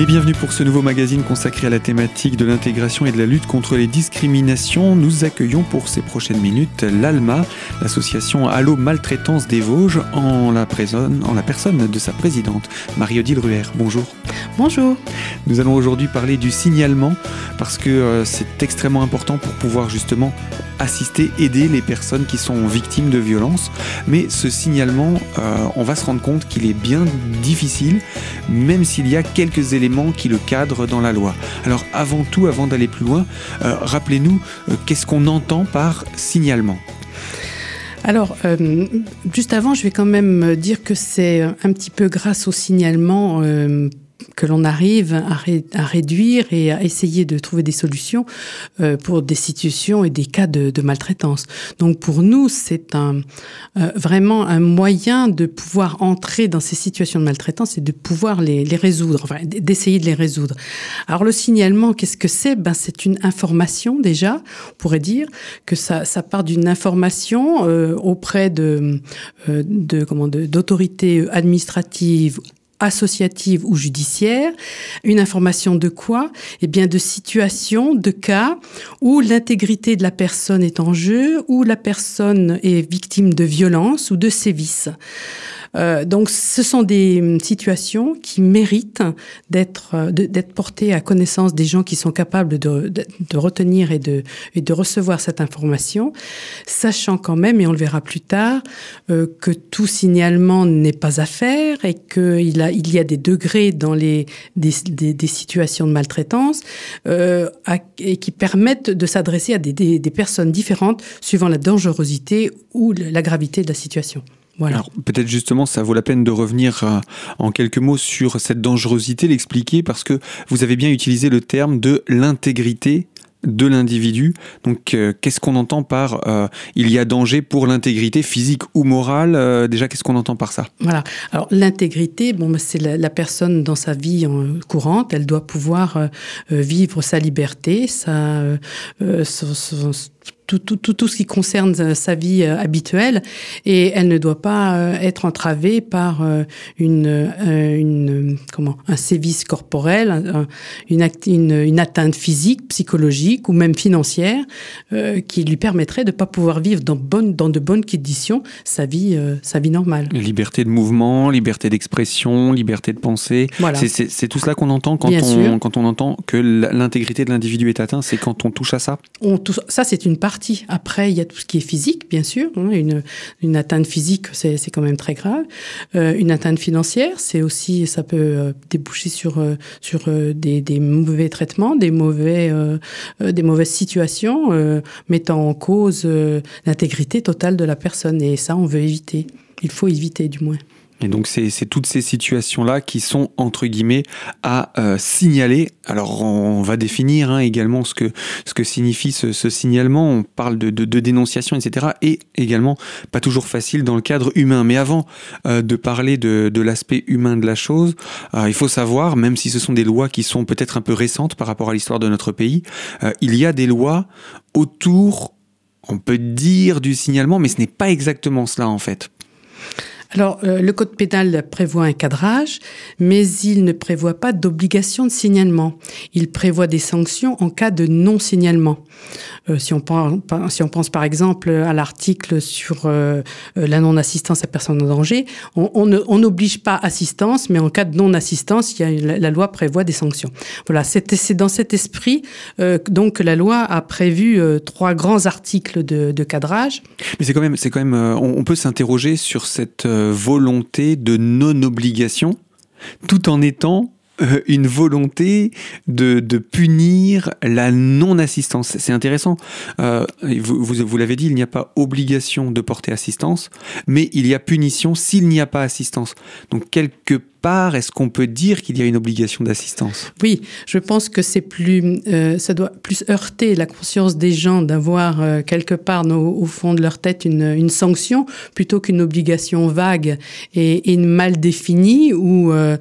Et bienvenue pour ce nouveau magazine consacré à la thématique de l'intégration et de la lutte contre les discriminations. Nous accueillons pour ces prochaines minutes l'ALMA, l'association Allo Maltraitance des Vosges, en la, en la personne de sa présidente, Marie-Odile Ruher. Bonjour. Bonjour. Nous allons aujourd'hui parler du signalement parce que euh, c'est extrêmement important pour pouvoir justement assister, aider les personnes qui sont victimes de violences. Mais ce signalement, euh, on va se rendre compte qu'il est bien difficile, même s'il y a quelques éléments qui le cadrent dans la loi. Alors avant tout, avant d'aller plus loin, euh, rappelez-nous euh, qu'est-ce qu'on entend par signalement? Alors, juste avant, je vais quand même dire que c'est un petit peu grâce au signalement que l'on arrive à, réduire et à essayer de trouver des solutions euh, pour des situations et des cas de, maltraitance. Donc pour nous, c'est un, euh, vraiment un moyen de pouvoir entrer dans ces situations de maltraitance et de pouvoir les, résoudre, enfin, d'essayer de les résoudre. Alors le signalement, qu'est-ce que c'est? Ben, C'est une information déjà, on pourrait dire que ça, part d'une information euh, auprès de, d'autorités administratives associative ou judiciaire, une information de quoi? Eh bien, de situations, de cas où l'intégrité de la personne est en jeu, où la personne est victime de violence ou de sévices. Euh, donc, ce sont des hum, situations qui méritent d'être euh, d'être portées à connaissance des gens qui sont capables de, de, retenir et de, et de recevoir cette information, sachant quand même, et on le verra plus tard, euh, que tout signalement n'est pas à faire et qu'il a, il y a des degrés dans les des, des, situations de maltraitance euh, et qui permettent de s'adresser à des, des personnes différentes suivant la dangerosité ou la gravité de la situation. Alors peut-être justement ça vaut la peine de revenir euh, en quelques mots sur cette dangerosité, l'expliquer parce que vous avez bien utilisé le terme de l'intégrité de l'individu. Donc, euh, qu'est-ce qu'on entend par euh, il y a danger pour l'intégrité physique ou morale Déjà, qu'est-ce qu'on entend par ça? Voilà. Alors, l'intégrité, bon, bah, c'est la, personne dans sa vie courante. Elle doit pouvoir vivre sa liberté, sa, son, tout, tout, tout, ce qui concerne euh, sa vie euh, habituelle et elle ne doit pas euh, être entravée par une, une comment un sévice corporel, une, une, une, atteinte physique, psychologique ou même financière qui lui permettrait de ne pas pouvoir vivre dans, bonne, dans de bonnes conditions sa vie, sa vie normale. Liberté de mouvement, liberté d'expression, liberté de pensée. Voilà. C'est tout cela qu'on entend quand on, quand on entend que l'intégrité de l'individu est atteinte, c'est quand on touche à ça? On touche, Ça, c'est une partie après, il y a tout ce qui est physique, bien sûr. Hein, une, atteinte physique, c'est quand même très grave. Euh, une atteinte financière, c'est aussi, ça peut euh, déboucher sur euh, sur des, des, mauvais traitements, des mauvais des mauvaises situations mettant en cause l'intégrité totale de la personne. Et ça, on veut éviter. Il faut éviter, du moins. Et donc c'est toutes ces situations-là qui sont entre guillemets à euh, signaler. Alors on va définir hein, également ce que ce que signifie ce, signalement. On parle de, de, de, dénonciation, etc. Et également pas toujours facile dans le cadre humain. Mais avant euh, de parler de, de l'aspect humain de la chose, euh, il faut savoir, même si ce sont des lois qui sont peut-être un peu récentes par rapport à l'histoire de notre pays, il y a des lois autour, on peut dire du signalement, mais ce n'est pas exactement cela en fait. Alors, euh, le code pénal prévoit un cadrage, mais il ne prévoit pas d'obligation de signalement. Il prévoit des sanctions en cas de non-signalement. Euh, si, on pense, si on pense par exemple à l'article sur euh, la non-assistance à personne en danger, on n'oblige pas assistance, mais en cas de non-assistance, la, loi prévoit des sanctions. Voilà, c'est dans cet esprit donc la loi a prévu trois grands articles de, de cadrage. Mais c'est quand même, c'est quand même, on, peut s'interroger sur cette volonté de non-obligation, tout en étant euh, une volonté de, punir la non-assistance. C'est intéressant. Euh, vous, vous, l'avez dit, il n'y a pas obligation de porter assistance, mais il y a punition s'il n'y a pas assistance. Donc quelque part, est-ce qu'on peut dire qu'il y a une obligation d'assistance? Oui, je pense que c'est plus, euh, ça doit plus heurter la conscience des gens d'avoir euh, quelque part au, fond de leur tête une, sanction plutôt qu'une obligation vague et, mal définie ou euh,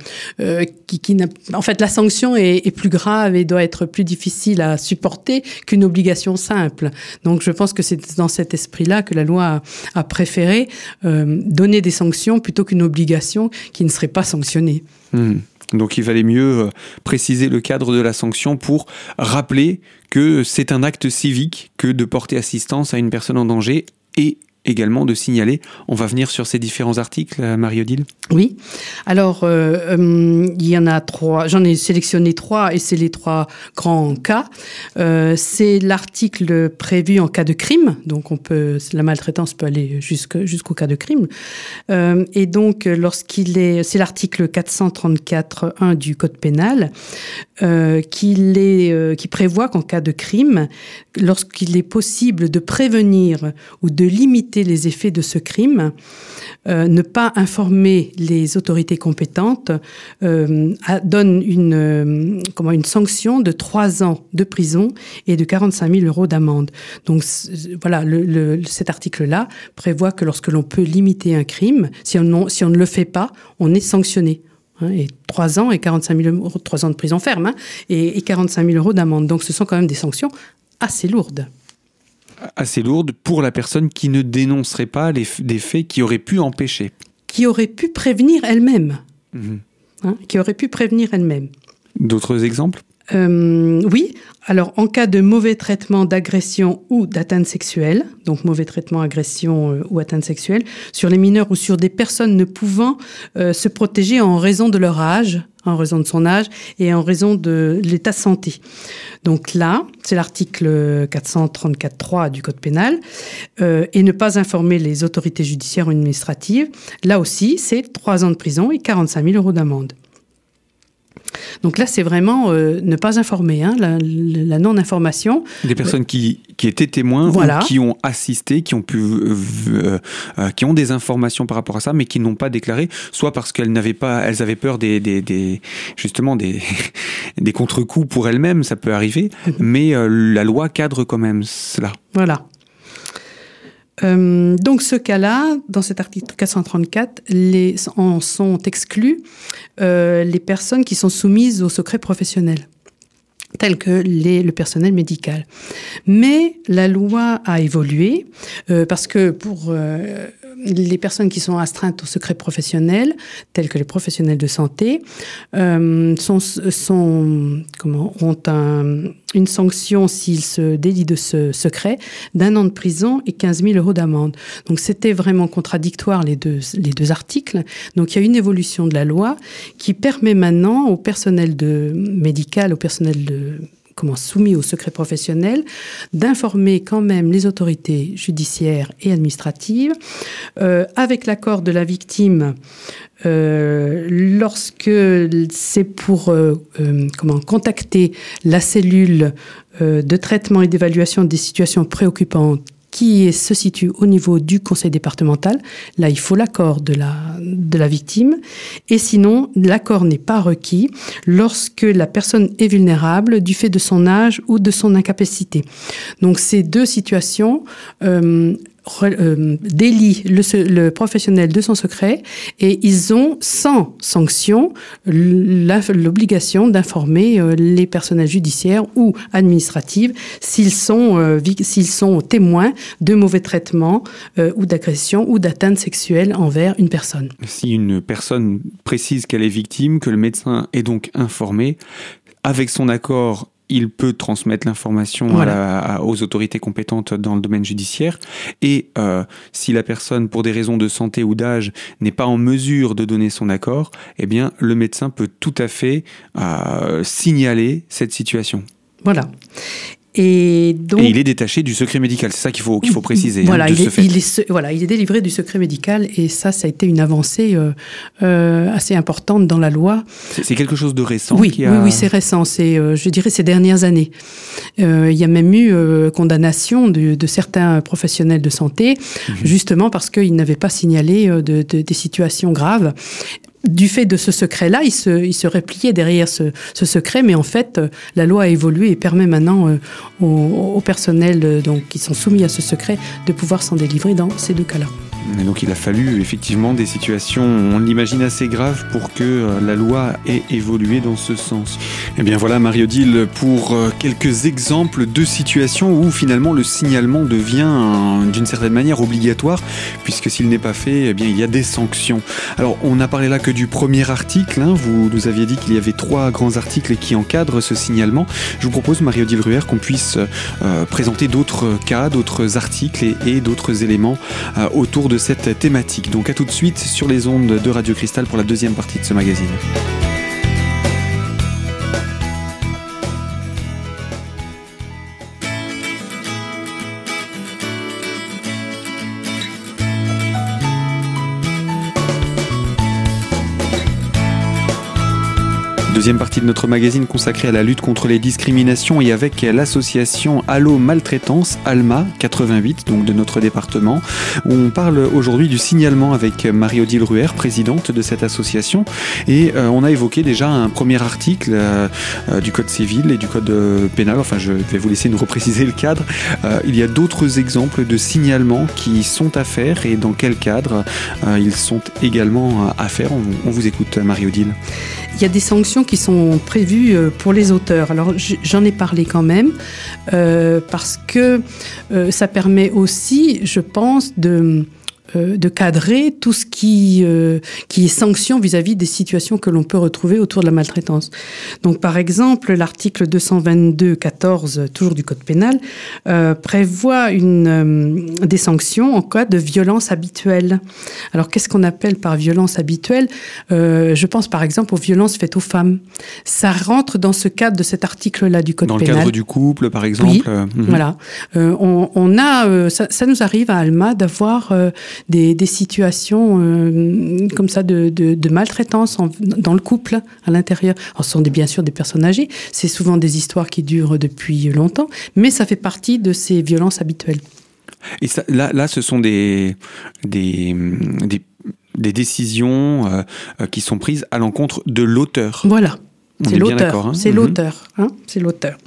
qui, en fait la sanction est, plus grave et doit être plus difficile à supporter qu'une obligation simple. Donc je pense que c'est dans cet esprit-là que la loi a préféré donner des sanctions plutôt qu'une obligation qui ne serait pas sanctionnée. Hmm. Donc il valait mieux préciser le cadre de la sanction pour rappeler que c'est un acte civique que de porter assistance à une personne en danger et également de signaler. On va venir sur ces différents articles, euh, Marie-Odile Oui. Alors, euh, euh, il y en a trois. J'en ai sélectionné trois et c'est les trois grands cas. c'est l'article prévu en cas de crime. Donc, on peut, la maltraitance peut aller jusqu'au cas de crime. et donc, lorsqu'il est, c'est l'article 434.1 du Code pénal qui, prévoit qu'en cas de crime, lorsqu'il est possible de prévenir ou de limiter les effets de ce crime, euh, ne pas informer les autorités compétentes euh, donne une, euh, comment, une sanction de trois ans de prison et de 45 000 euros d'amende. Donc voilà, cet article-là prévoit que lorsque l'on peut limiter un crime, si on, si on ne le fait pas, on est sanctionné hein, et trois ans et 45 000 euros, trois ans de prison ferme hein, et 45 000 euros d'amende. Donc ce sont quand même des sanctions assez lourdes assez lourde pour la personne qui ne dénoncerait pas les, des faits qui auraient pu empêcher. Qui aurait pu prévenir elle-même. Mhm. Hein, qui aurait pu prévenir elle-même. D'autres exemples? Euh, oui, alors en cas de mauvais traitement, d'agression ou d'atteinte sexuelle, donc mauvais traitement, agression euh, ou atteinte sexuelle, sur les mineurs ou sur des personnes ne pouvant euh, se protéger en raison de leur âge, en raison de son âge et en raison de l'état de santé. Donc là, c'est l'article 434.3 du Code pénal, et ne pas informer les autorités judiciaires ou administratives. Là aussi, c'est trois ans de prison et 45 000 euros d'amende. Donc là, c'est vraiment euh, ne pas informer, hein, la, non-information. Des personnes qui, qui étaient témoins ou qui ont assisté, qui ont pu, euh, euh, qui ont des informations par rapport à ça, mais qui n'ont pas déclaré, soit parce qu'elles n'avaient pas, elles avaient peur des, des, des justement des, des contre-coups pour elles-mêmes, ça peut arriver, mhm. mais la loi cadre quand même cela. Voilà. Euh, donc ce cas-là, dans cet article 434, les, en sont exclus euh, les personnes qui sont soumises au secret professionnel tel que les, le personnel médical. Mais la loi a évolué euh, parce que pour euh, les personnes qui sont astreintes au secret professionnel, telles que les professionnels de santé, euh, sont, sont, comment, ont un, une sanction s'ils se délient de ce secret d'un an de prison et 15 000 euros d'amende. Donc c'était vraiment contradictoire les deux, les deux articles. Donc il y a une évolution de la loi qui permet maintenant au personnel de médical, au personnel de soumis au secret professionnel, d'informer quand même les autorités judiciaires et administratives, euh, avec l'accord de la victime, euh, lorsque c'est pour euh, comment contacter la cellule de traitement et d'évaluation des situations préoccupantes qui se situe au niveau du conseil départemental. Là, il faut l'accord de la, victime. Et sinon, l'accord n'est pas requis lorsque la personne est vulnérable du fait de son âge ou de son incapacité. Donc, ces deux situations euh, euh, le, professionnel de son secret et ils ont sans sanction l'obligation d'informer euh, les personnels judiciaires ou administratifs s'ils sont, euh, témoins de mauvais traitements ou d'agression ou d'atteinte sexuelle envers une personne. Si une personne précise qu'elle est victime, que le médecin est donc informé, avec son accord il peut transmettre l'information aux autorités compétentes dans le domaine judiciaire. Et euh, si la personne, pour des raisons de santé ou d'âge, n'est pas en mesure de donner son accord, eh bien, le médecin peut tout à fait euh, signaler cette situation. Voilà. Et, donc, il est détaché du secret médical, c'est ça qu'il faut, qu'il faut préciser. Hein, voilà, il est, voilà, il est délivré du secret médical et ça, ça a été une avancée euh, euh, assez importante dans la loi. C'est quelque chose de récent Oui, oui, oui c'est récent, c'est, euh, je dirais, ces dernières années. il y a même eu condamnation de, de, certains professionnels de santé, mhm. justement parce qu'ils n'avaient pas signalé de, des situations graves du fait de ce secret-là, il se, il se repliait derrière ce, secret, mais en fait, euh, la loi a évolué et permet maintenant euh, au, personnel euh, qui sont soumis à ce secret de pouvoir s'en délivrer dans ces deux cas-là. Donc il a fallu effectivement des situations, on l'imagine assez graves pour que euh, la loi ait évolué dans ce sens. Et eh bien voilà Marie-Odile pour euh, quelques exemples de situations où finalement le signalement devient d'une certaine manière obligatoire puisque s'il n'est pas fait, eh bien il y a des sanctions. Alors on n'a parlé là que du premier article, hein. vous nous aviez dit qu'il y avait trois grands articles qui encadrent ce signalement. Je vous propose Marie-Odile Ruher qu'on puisse euh, présenter d'autres cas, d'autres articles et, d'autres éléments autour de cette thématique. Donc à tout de suite sur les ondes de Radio Cristal pour la deuxième partie de ce magazine. Deuxième partie de notre magazine consacrée à la lutte contre les discriminations et avec l'association Allo Maltraitance, ALMA 88, donc de notre département, on parle aujourd'hui du signalement avec Marie-Odile Ruher, présidente de cette association. Et euh, on a évoqué déjà un premier article euh, euh, du Code civil et du Code pénal. Enfin, je vais vous laisser nous repréciser le cadre. il y a d'autres exemples de signalements qui sont à faire et dans quel cadre ils sont également à faire. On, on vous écoute, Marie-Odile. Il y a des sanctions qui sont prévues euh, pour les auteurs. Alors j'en ai parlé quand même euh, parce que euh, ça permet aussi, je pense, de euh, de cadrer tout ce qui, euh, qui est sanction vis-à-vis des situations que l'on peut retrouver autour de la maltraitance. Donc, par exemple, l'article 222-14, toujours du Code pénal, euh, prévoit une, des sanctions en cas de violence habituelle. Alors, qu'est-ce qu'on appelle par violence habituelle? Je pense, par exemple, aux violences faites aux femmes. Ça rentre dans ce cadre de cet article-là du Code pénal. Dans le cadre du couple, par exemple Oui, mhm. voilà. On, on, a, ça, ça, nous arrive à Alma d'avoir des, situations euh, comme ça de, maltraitance dans le couple à l'intérieur. ce sont des, bien sûr des personnes âgées, c'est souvent des histoires qui durent depuis longtemps, mais ça fait partie de ces violences habituelles. Et là, là, ce sont des, des, des, décisions euh, qui sont prises à l'encontre de l'auteur. Voilà. C'est l'auteur. Hein? C'est mhm. l'auteur. Hein? C'est l'auteur.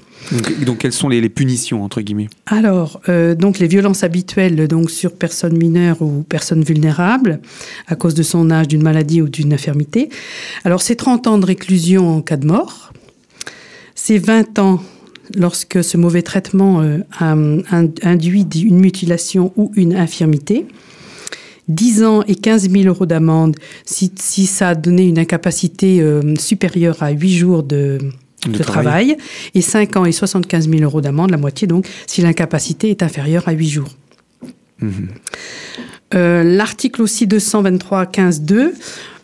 Donc, quelles sont les, punitions entre guillemets Alors, euh, donc les violences habituelles donc sur personnes mineures ou personnes vulnérables à cause de son âge, d'une maladie ou d'une infirmité. Alors, c'est 30 ans de réclusion en cas de mort. C'est 20 ans lorsque ce mauvais traitement euh, a, induit une mutilation ou une infirmité. 10 ans et 15 000 euros d'amende si, ça a donné une incapacité euh, supérieure à 8 jours de, de, travail. et 5 ans et 75 000 euros d'amende, la moitié donc, si l'incapacité est inférieure à 8 jours. Mhm. Euh, l'article aussi 223-15-2,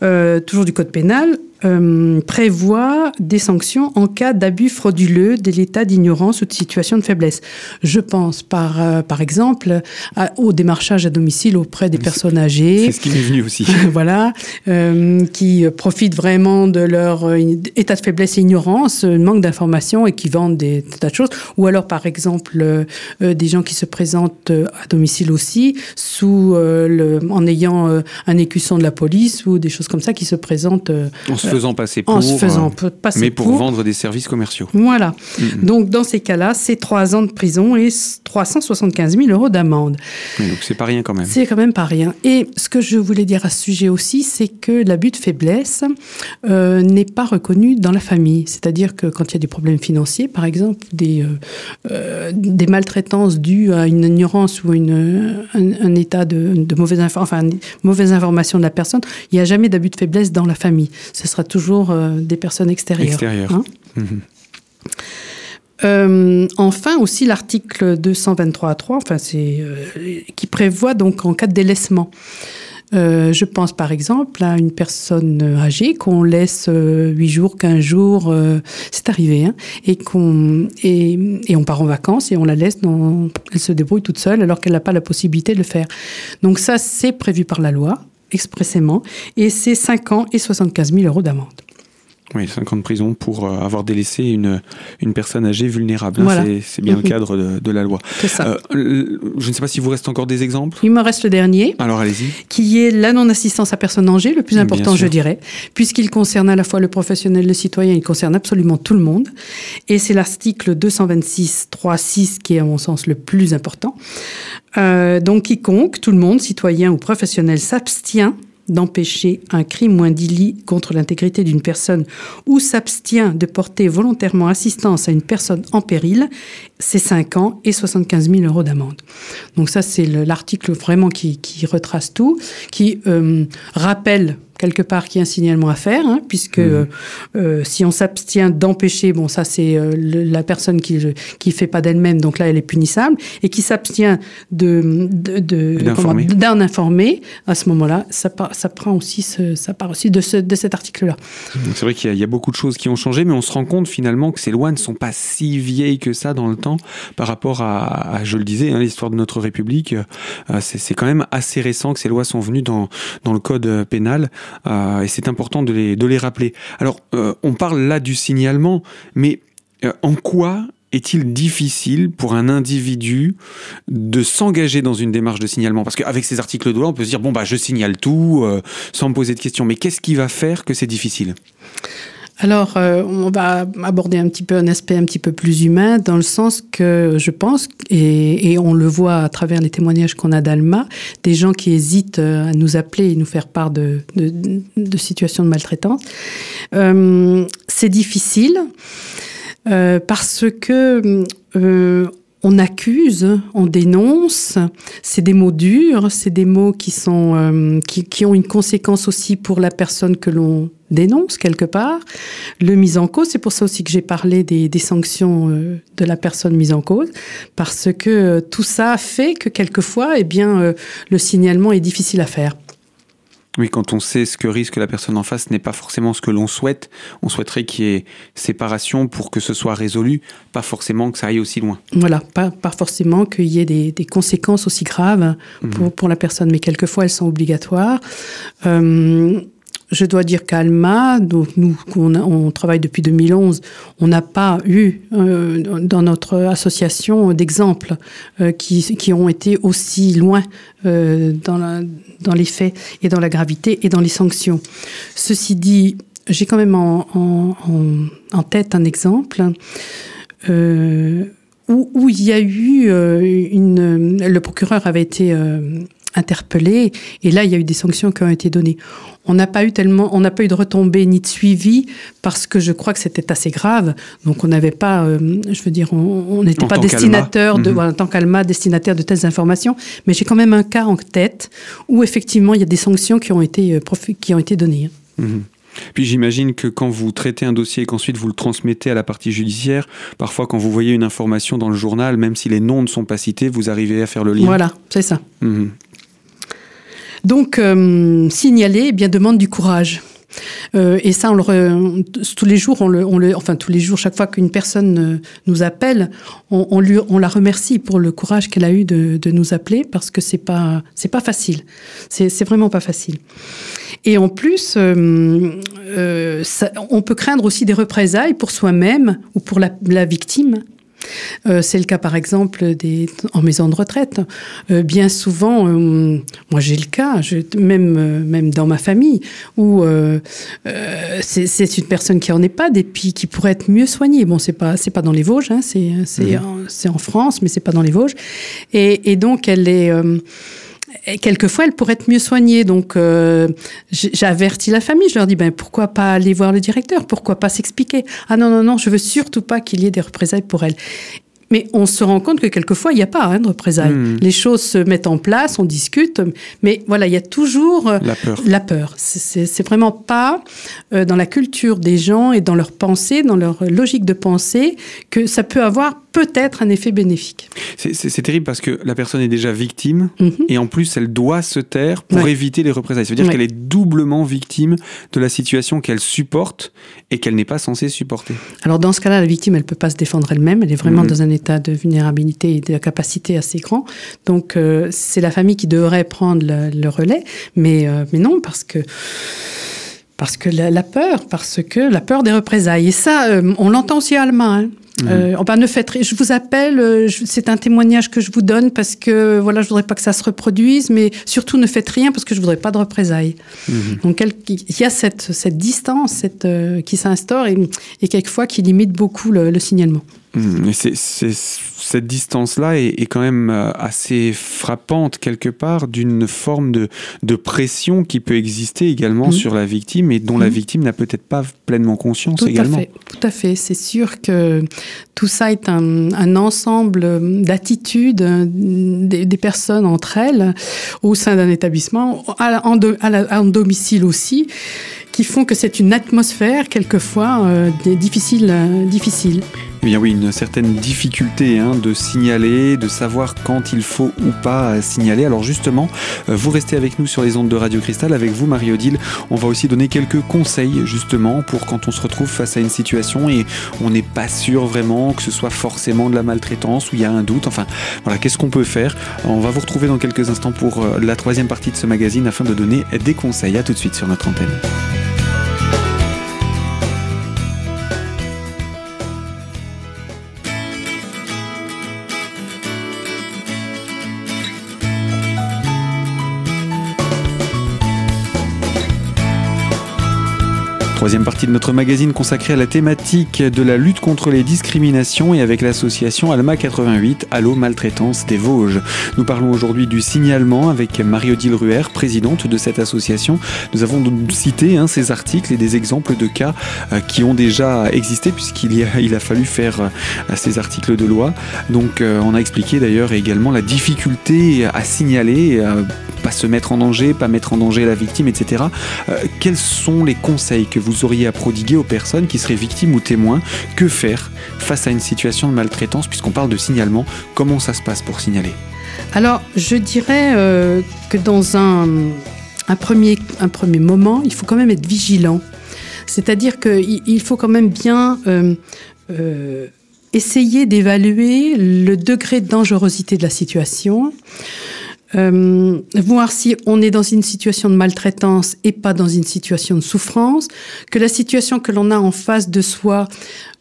euh, toujours du Code pénal, euh, prévoit des sanctions en cas d'abus frauduleux de l'état d'ignorance ou de situation de faiblesse. Je pense par, euh, par exemple au démarchage à domicile auprès des personnes âgées. C'est ce qui m'est venu aussi. voilà, euh, qui profitent vraiment de leur état de faiblesse et ignorance, manque d'informations et qui vendent des, tas de choses. Ou alors par exemple des gens qui se présentent à domicile aussi sous le, en ayant un écusson de la police ou des choses comme ça qui se présentent faisant passer pour. En se faisant euh, passer mais pour, vendre des services commerciaux. Voilà. Mm-hmm. Donc, dans ces cas-là, c'est trois ans de prison et 375 000 euros d'amende. Donc, c'est pas rien quand même. C'est quand même pas rien. Et ce que je voulais dire à ce sujet aussi, c'est que l'abus de faiblesse euh, n'est pas reconnu dans la famille. C'est-à-dire que quand il y a des problèmes financiers, par exemple, des, euh, des maltraitances dues à une ignorance ou une, un, état de, de mauvaise, enfin, mauvaise information de la personne, il n'y a jamais d'abus de faiblesse dans la famille. Ce sera toujours euh, des personnes extérieures. Hein. Mhm. Euh, enfin, aussi l'article 223 3, enfin, c'est, euh, qui prévoit donc en cas de délaissement. je pense par exemple à une personne âgée qu'on laisse 8 jours, 15 jours, c'est arrivé, hein, et, qu'on, et, et, on part en vacances et on la laisse, dans, elle se débrouille toute seule alors qu'elle n'a pas la possibilité de le faire. Donc ça, c'est prévu par la loi expressément, et c'est 5 ans et 75 000 euros d'amende. Oui, 5 ans de prison pour euh, avoir délaissé une, une personne âgée vulnérable. Hein, c'est bien le mhm. cadre de, la loi. Ça. Euh, je ne sais pas s'il vous reste encore des exemples. Il me reste le dernier. Alors allez-y. Qui est la non-assistance à personne âgée, le plus important, je dirais, puisqu'il concerne à la fois le professionnel, le citoyen, il concerne absolument tout le monde. Et c'est l'article 226 3.6 qui est à mon sens le plus important. Donc quiconque, tout le monde, citoyen ou professionnel, s'abstient d'empêcher un crime ou un délit contre l'intégrité d'une personne ou s'abstient de porter volontairement assistance à une personne en péril, c'est 5 ans et 75 000 euros d'amende. Donc ça, c'est l'article vraiment qui, retrace tout, qui euh, rappelle quelque part qu'il y a un signalement à faire, hein, puisque mmh. euh, euh, si on s'abstient d'empêcher, bon ça c'est euh, la personne qui qui fait pas d'elle-même, donc là elle est punissable, et qui s'abstient de d'en informer, à ce moment-là, ça, ça prend aussi ce, ça part aussi de, ce, de cet article-là. C'est vrai qu'il y, a beaucoup de choses qui ont changé, mais on se rend compte finalement que ces lois ne sont pas si vieilles que ça dans le temps par rapport à, je le disais, hein, l'histoire de notre République. c'est quand même assez récent que ces lois sont venues dans dans le code pénal. Euh, et c'est important de les, de les rappeler. Alors, euh, on parle là du signalement, mais euh, en quoi est-il difficile pour un individu de s'engager dans une démarche de signalement? Parce qu'avec ces articles de loi, on peut se dire, bon, bah, je signale tout sans me poser de questions. Mais qu'est-ce qui va faire que c'est difficile? Alors, euh, on va aborder un petit peu un aspect un petit peu plus humain, dans le sens que je pense, et, on le voit à travers les témoignages qu'on a d'Alma, des gens qui hésitent euh, à nous appeler et nous faire part de, situations de maltraitance. Euh, c'est difficile parce que on accuse, on dénonce, c'est des mots durs, c'est des mots qui sont euh, qui, ont une conséquence aussi pour la personne que l'on dénonce quelque part. Le mise en cause, c'est pour ça aussi que j'ai parlé des, sanctions euh, de la personne mise en cause, parce que euh, tout ça fait que quelquefois, eh bien, le signalement est difficile à faire. Oui, quand on sait ce que risque la personne en face n'est pas forcément ce que l'on souhaite, on souhaiterait qu'il y ait séparation pour que ce soit résolu, pas forcément que ça aille aussi loin. Voilà, pas, pas forcément qu'il y ait des, conséquences aussi graves pour, mhm. pour, la personne, mais quelquefois elles sont obligatoires. Euh, je dois dire qu'Alma, donc nous, on, travaille depuis 2011, on n'a pas eu euh, dans notre association d'exemples euh, qui, qui, ont été aussi loin euh, dans, dans les faits et dans la gravité et dans les sanctions. Ceci dit, j'ai quand même en, en, en, tête un exemple. Où, où, il y a eu une. Le procureur avait été interpellé et là il y a eu des sanctions qui ont été données on n'a pas eu tellement, on n'a pas eu de retombées ni de suivi parce que je crois que c'était assez grave. Donc on n'avait pas, euh, je veux dire, on n'était pas destinateur de, mhm. voilà, en tant qu'Alma, destinataire de telles informations. Mais j'ai quand même un cas en tête où effectivement il y a des sanctions qui ont été, euh, qui ont été données. Mhm. Puis j'imagine que quand vous traitez un dossier et qu'ensuite vous le transmettez à la partie judiciaire, parfois quand vous voyez une information dans le journal, même si les noms ne sont pas cités, vous arrivez à faire le lien. Voilà, c'est ça. Mhm. Donc, euh, signaler eh bien demande du courage. Euh, et ça, tous les jours, enfin tous les jours, chaque fois qu'une personne euh, nous appelle, on, la remercie pour le courage qu'elle a eu de, nous appeler parce que c'est pas, pas facile. C'est vraiment pas facile. Et en plus, on peut craindre aussi des représailles pour soi-même ou pour la victime euh, c'est le cas par exemple des, en maison de retraite. Euh, bien souvent, euh, moi j'ai le cas, même, même dans ma famille, où c'est une personne qui en est pas, et puis qui pourrait être mieux soignée. Bon, c'est pas c'est pas dans les Vosges, hein, c'est mmh. en, en, France, mais c'est pas dans les Vosges. Et, et donc elle est et quelquefois, elle pourrait être mieux soignée. Donc, euh, j'avertis la famille. Je leur dis, ben, pourquoi pas aller voir le directeur? Pourquoi pas s'expliquer? Ah non, non, non, je veux surtout pas qu'il y ait des représailles pour elle. Mais on se rend compte que quelquefois, il n'y a pas hein, de représailles. Hmm. Les choses se mettent en place, on discute, mais voilà, il y a toujours euh, la peur. La peur. C'est vraiment pas euh, dans la culture des gens et dans leur pensée, dans leur logique de pensée, que ça peut avoir peut-être un effet bénéfique. C'est terrible parce que la personne est déjà victime mhm. et en plus elle doit se taire pour éviter les représailles. Ça veut dire qu'elle est doublement victime de la situation qu'elle supporte et qu'elle n'est pas censée supporter. Alors dans ce cas-là, la victime, elle peut pas se défendre elle-même. Elle est vraiment mhm. dans un état de vulnérabilité et de capacité assez grand. Donc euh, c'est la famille qui devrait prendre le, relais, mais euh, mais non parce que parce que la, peur, parce que la peur des représailles. Et ça, euh, on l'entend aussi à Allemagne. Hein. Mmh. Euh, ne faites Je vous appelle. Euh, c'est un témoignage que je vous donne parce que voilà, je voudrais pas que ça se reproduise, mais surtout ne faites rien parce que je voudrais pas de représailles. Mmh. Donc il y a cette, cette distance cette, euh, qui s'instaure et, et, quelquefois qui limite beaucoup le, signalement. Mmh. C'est cette distance-là est, quand même euh, assez frappante quelque part d'une forme de, de, pression qui peut exister également mmh. sur la victime et dont la mmh. victime n'a peut-être pas pleinement conscience également. tout à fait. C'est sûr que tout ça est un, un ensemble d'attitudes des, des, personnes entre elles au sein d'un établissement, en, en domicile aussi qui font que c'est une atmosphère quelquefois euh, difficile. Euh, difficile. Eh bien oui, une certaine difficulté hein, de signaler, de savoir quand il faut ou pas signaler. Alors justement, euh, vous restez avec nous sur les ondes de Radio Cristal, avec vous Marie-Odile. On va aussi donner quelques conseils justement pour quand on se retrouve face à une situation et on n'est pas sûr vraiment que ce soit forcément de la maltraitance ou il y a un doute. Enfin voilà, qu'est-ce qu'on peut faire? On va vous retrouver dans quelques instants pour la troisième partie de ce magazine afin de donner des conseils. À tout de suite sur notre antenne. Troisième partie de notre magazine consacrée à la thématique de la lutte contre les discriminations et avec l'association Alma 88, Allo Maltraitance des Vosges. Nous parlons aujourd'hui du signalement avec Marie-Odile Ruher, présidente de cette association. Nous avons cité hein, ces articles et des exemples de cas euh, qui ont déjà existé puisqu'il a, il a fallu faire euh, ces articles de loi. Donc euh, on a expliqué d'ailleurs également la difficulté à signaler, se mettre en danger, pas mettre en danger la victime, etc. quels sont les conseils que vous auriez à prodiguer aux personnes qui seraient victimes ou témoins? Que faire face à une situation de maltraitance puisqu'on parle de signalement? Comment ça se passe pour signaler? Alors, je dirais euh, que dans un, premier, moment, il faut quand même être vigilant. C'est-à-dire qu'il faut quand même bien euh, euh, essayer d'évaluer le degré de dangerosité de la situation. Euh, voir si on est dans une situation de maltraitance et pas dans une situation de souffrance, que la situation que l'on a en face de soi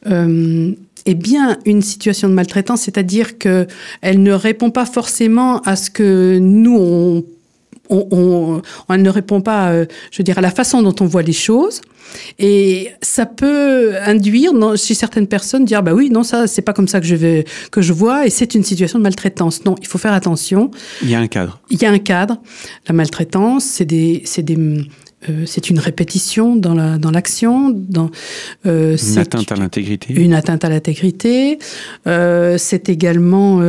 euh, est bien une situation de maltraitance, c'est-à-dire que elle ne répond pas forcément à ce que nous on on, on, ne répond pas, euh, je veux dire, à la façon dont on voit les choses. Et ça peut induire chez certaines personnes dire bah oui non ça c'est pas comme ça que je vais que je vois et c'est une situation de maltraitance. Non, il faut faire attention. Il y a un cadre. Il y a un cadre. La maltraitance, c'est des c'est des euh, c'est une répétition dans la dans l'action, dans euh, une atteinte à l'intégrité. Une atteinte à l'intégrité. Euh, c'est également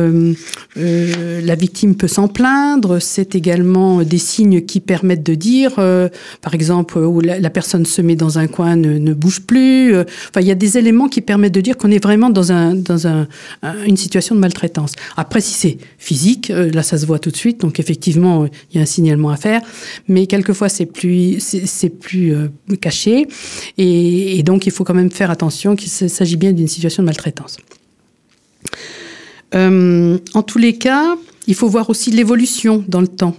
la victime peut s'en plaindre. C'est également des signes qui permettent de dire, par exemple, où la, la, personne se met dans un coin, ne, ne bouge plus. Enfin, il y a des éléments qui permettent de dire qu'on est vraiment dans un dans un, une situation de maltraitance. Après, si c'est physique, là, ça se voit tout de suite. Donc, effectivement, il y a un signalement à faire. Mais quelquefois, c'est plus c'est plus euh, caché. Et, donc, il faut quand même faire attention qu'il s'agit bien d'une situation de maltraitance. Euh, en tous les cas, il faut voir aussi l'évolution dans le temps.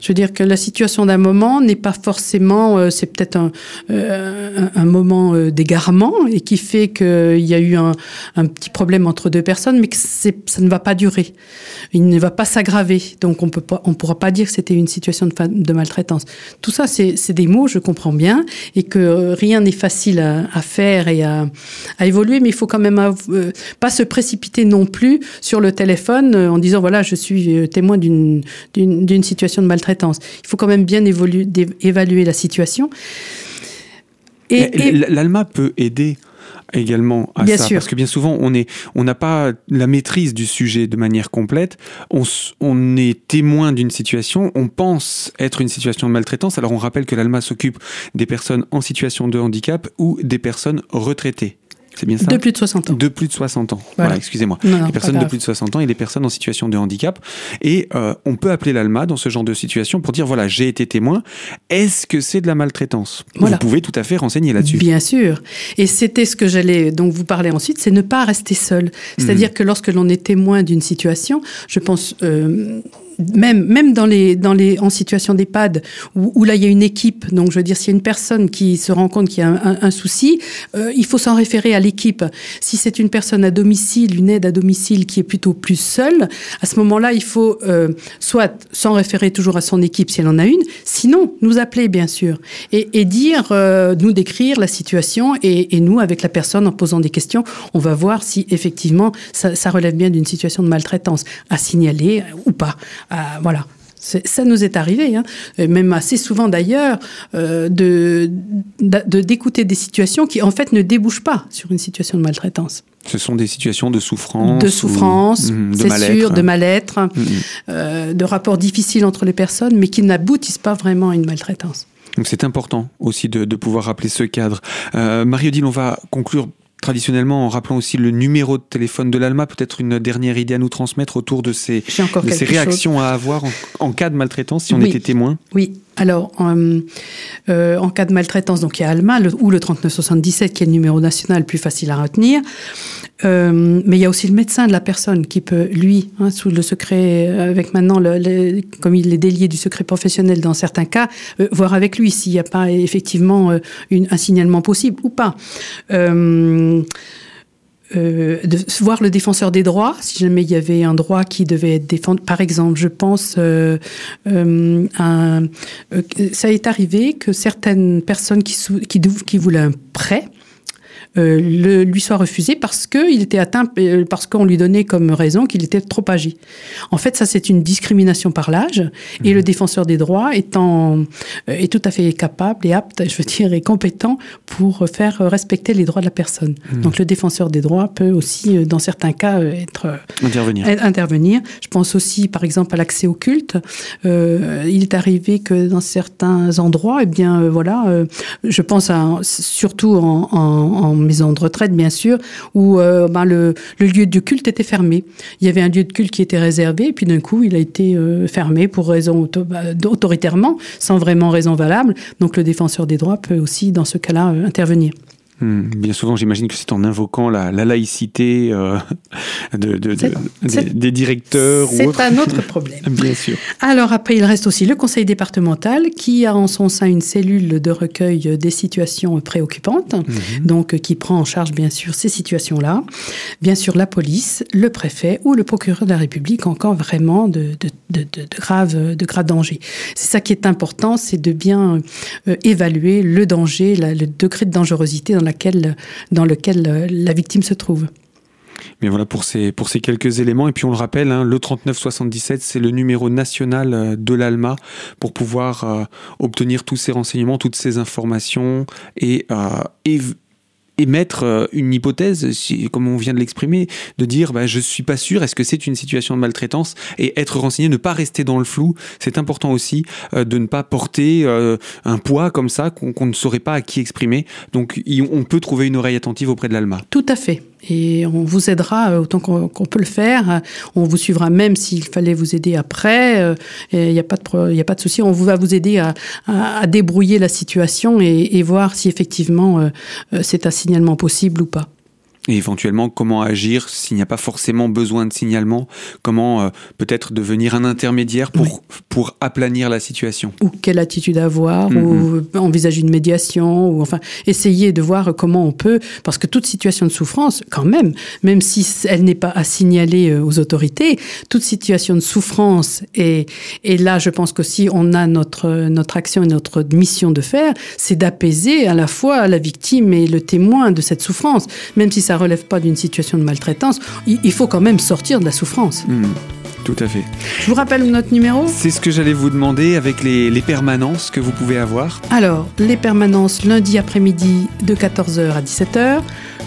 Je veux dire que la situation d'un moment n'est pas forcément, euh, c'est peut-être un, euh, moment euh, d'égarement et qui fait qu'il y a eu un, petit problème entre deux personnes, mais que ça ne va pas durer. Il ne va pas s'aggraver. Donc on on pourra pas dire que c'était une situation de, maltraitance. Tout ça, c'est des mots, je comprends bien, et que rien n'est facile à, faire et à, à, évoluer, mais il faut quand même pas se précipiter non plus sur le téléphone en disant voilà, je suis témoin d'une d'une situation de maltraitance. Il faut quand même bien évoluer, évaluer la situation. Et, l'ALMA peut aider également à ça parce que bien souvent on est on n'a pas la maîtrise du sujet de manière complète on, on est témoin d'une situation on pense être une situation de maltraitance alors on rappelle que l'ALMA s'occupe des personnes en situation de handicap ou des personnes retraitées c'est bien ça De plus de 60 ans. De plus de 60 ans. Voilà, excusez-moi. Les personnes de plus de 60 ans et les personnes en situation de handicap. Et euh, on peut appeler l'ALMA dans ce genre de situation pour dire voilà, j'ai été témoin. Est-ce que c'est de la maltraitance? Vous pouvez tout à fait renseigner là-dessus. Bien sûr. Et c'était ce que j'allais donc vous parler ensuite, c'est ne pas rester seul. C'est-à-dire hmm. que lorsque l'on est témoin d'une situation, je pense. Euh, même, même dans les, dans les, en situation d'EHPAD, où, où, là il y a une équipe, donc je veux dire, s'il y a une personne qui se rend compte qu'il y a un, un, souci, euh, il faut s'en référer à l'équipe. Si c'est une personne à domicile, une aide à domicile qui est plutôt plus seule, à ce moment-là, il faut euh, soit s'en référer toujours à son équipe si elle en a une, sinon nous appeler bien sûr, et, et dire, euh, nous décrire la situation, et, et, nous, avec la personne, en posant des questions, on va voir si effectivement ça, ça relève bien d'une situation de maltraitance à signaler ou pas. Euh, voilà. Ça nous est arrivé, hein, même assez souvent d'ailleurs, euh, de d'écouter de, des situations qui en fait ne débouchent pas sur une situation de maltraitance. Ce sont des situations de souffrance. De souffrance, mmh, c'est sûr, de mal-être, mmh. euh, de rapports difficiles entre les personnes, mais qui n'aboutissent pas vraiment à une maltraitance. Donc c'est important aussi de, de, pouvoir rappeler ce cadre. Euh, Marie-Odile, on va conclure traditionnellement en rappelant aussi le numéro de téléphone de l'ALMA, peut-être une dernière idée à nous transmettre autour de ces, de ces réactions chose. à avoir en, en, cas de maltraitance si on oui. était témoin? Oui, alors, euh, euh, en cas de maltraitance, donc il y a ALMA ou le 3977 qui est le numéro national plus facile à retenir. Euh, mais il y a aussi le médecin de la personne qui peut, lui, hein, sous le secret, avec maintenant, comme il est délié du secret professionnel dans certains cas, euh, voir avec lui s'il n'y a pas effectivement euh, un signalement possible ou pas. Euh, de voir le défenseur des droits, si jamais il y avait un droit qui devait être défendu. Par exemple, je pense, euh, euh, un, euh, ça est arrivé que certaines personnes qui, qui, qui voulaient un prêt, euh, le, lui soit refusé parce qu'il était atteint, euh, parce qu'on lui donnait comme raison qu'il était trop âgé. En fait, ça, c'est une discrimination par l'âge, mmh. et le défenseur des droits étant, euh, est tout à fait capable et apte, je veux dire, et compétent pour faire respecter les droits de la personne. Mmh. Donc, le défenseur des droits peut aussi, dans certains cas, être intervenir. intervenir. Je pense aussi, par exemple, à l'accès au culte. Euh, il est arrivé que dans certains endroits, eh bien, euh, voilà, je pense à, surtout en, en, en maison de retraite, bien sûr, où euh, ben, le, lieu de culte était fermé. Il y avait un lieu de culte qui était réservé, et puis d'un coup, il a été euh, fermé pour raison bah, autoritairement, sans vraiment raison valable. Donc le défenseur des droits peut aussi, dans ce cas-là, euh, intervenir. Mmh, bien souvent, j'imagine que c'est en invoquant la, la laïcité euh, de, de, de, des, des, directeurs. C'est un autre problème. bien sûr. Alors après, il reste aussi le conseil départemental qui a en son sein une cellule de recueil des situations préoccupantes, mmh. donc qui prend en charge bien sûr ces situations-là. Bien sûr, la police, le préfet ou le procureur de la République encore vraiment de, de graves de grave danger. C'est ça qui est important, c'est de bien euh, évaluer le danger, la, le degré de dangerosité dans dans lequel la victime se trouve. Mais voilà pour ces, pour ces quelques éléments. Et puis on le rappelle, hein, le 3977, c'est le numéro national de l'ALMA pour pouvoir euh, obtenir tous ces renseignements, toutes ces informations et, euh, et émettre euh, une hypothèse, si, comme on vient de l'exprimer, de dire bah, je suis pas sûr, est-ce que c'est une situation de maltraitance? Et être renseigné, ne pas rester dans le flou. C'est important aussi euh, de ne pas porter euh, un poids comme ça qu'on qu ne saurait pas à qui exprimer. Donc on peut trouver une oreille attentive auprès de l'ALMA. Tout à fait. Et on vous aidera autant qu'on qu peut le faire. On vous suivra même s'il fallait vous aider après. Il n'y a pas de, il a pas de souci. On va vous aider à, débrouiller la situation et, et, voir si effectivement euh, c'est un signalement possible ou pas. Et éventuellement, comment agir s'il n'y a pas forcément besoin de signalement? Comment euh, peut-être devenir un intermédiaire pour, oui. pour aplanir la situation? Ou quelle attitude avoir mm -hmm. Ou envisager une médiation Ou enfin, essayer de voir comment on peut... Parce que toute situation de souffrance, quand même, même si elle n'est pas à signaler euh, aux autorités, toute situation de souffrance, et, et là, je pense qu'aussi, on a notre, notre action et notre mission de faire, c'est d'apaiser à la fois la victime et le témoin de cette souffrance, même si ça relève pas d'une situation de maltraitance, il faut quand même sortir de la souffrance. Mmh. Tout à fait. Je vous rappelle notre numéro C'est ce que j'allais vous demander avec les, les, permanences que vous pouvez avoir. Alors, les permanences lundi après-midi de 14h à 17h,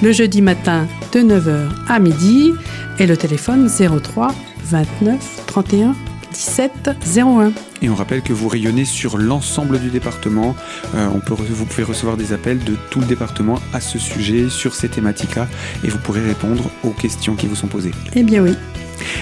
le jeudi matin de 9h à midi et le téléphone 03 29 31 17 01. Et on rappelle que vous rayonnez sur l'ensemble du département. Euh, on peut, vous pouvez recevoir des appels de tout le département à ce sujet, sur ces thématiques-là, et vous pourrez répondre aux questions qui vous sont posées. Eh bien oui.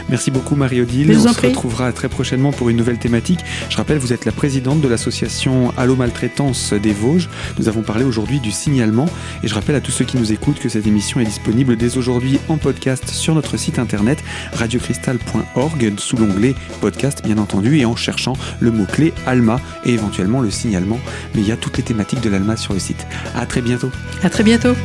Merci beaucoup Marie-Odile. On se retrouvera très prochainement pour une nouvelle thématique. Je rappelle, vous êtes la présidente de l'association Allo Maltraitance des Vosges. Nous avons parlé aujourd'hui du signalement et je rappelle à tous ceux qui nous écoutent que cette émission est disponible dès aujourd'hui en podcast sur notre site internet radiocristal.org sous l'onglet podcast bien entendu et en cherchant le mot-clé Alma et éventuellement le signalement. Mais il y a toutes les thématiques de l'Alma sur le site. À très bientôt. À très bientôt.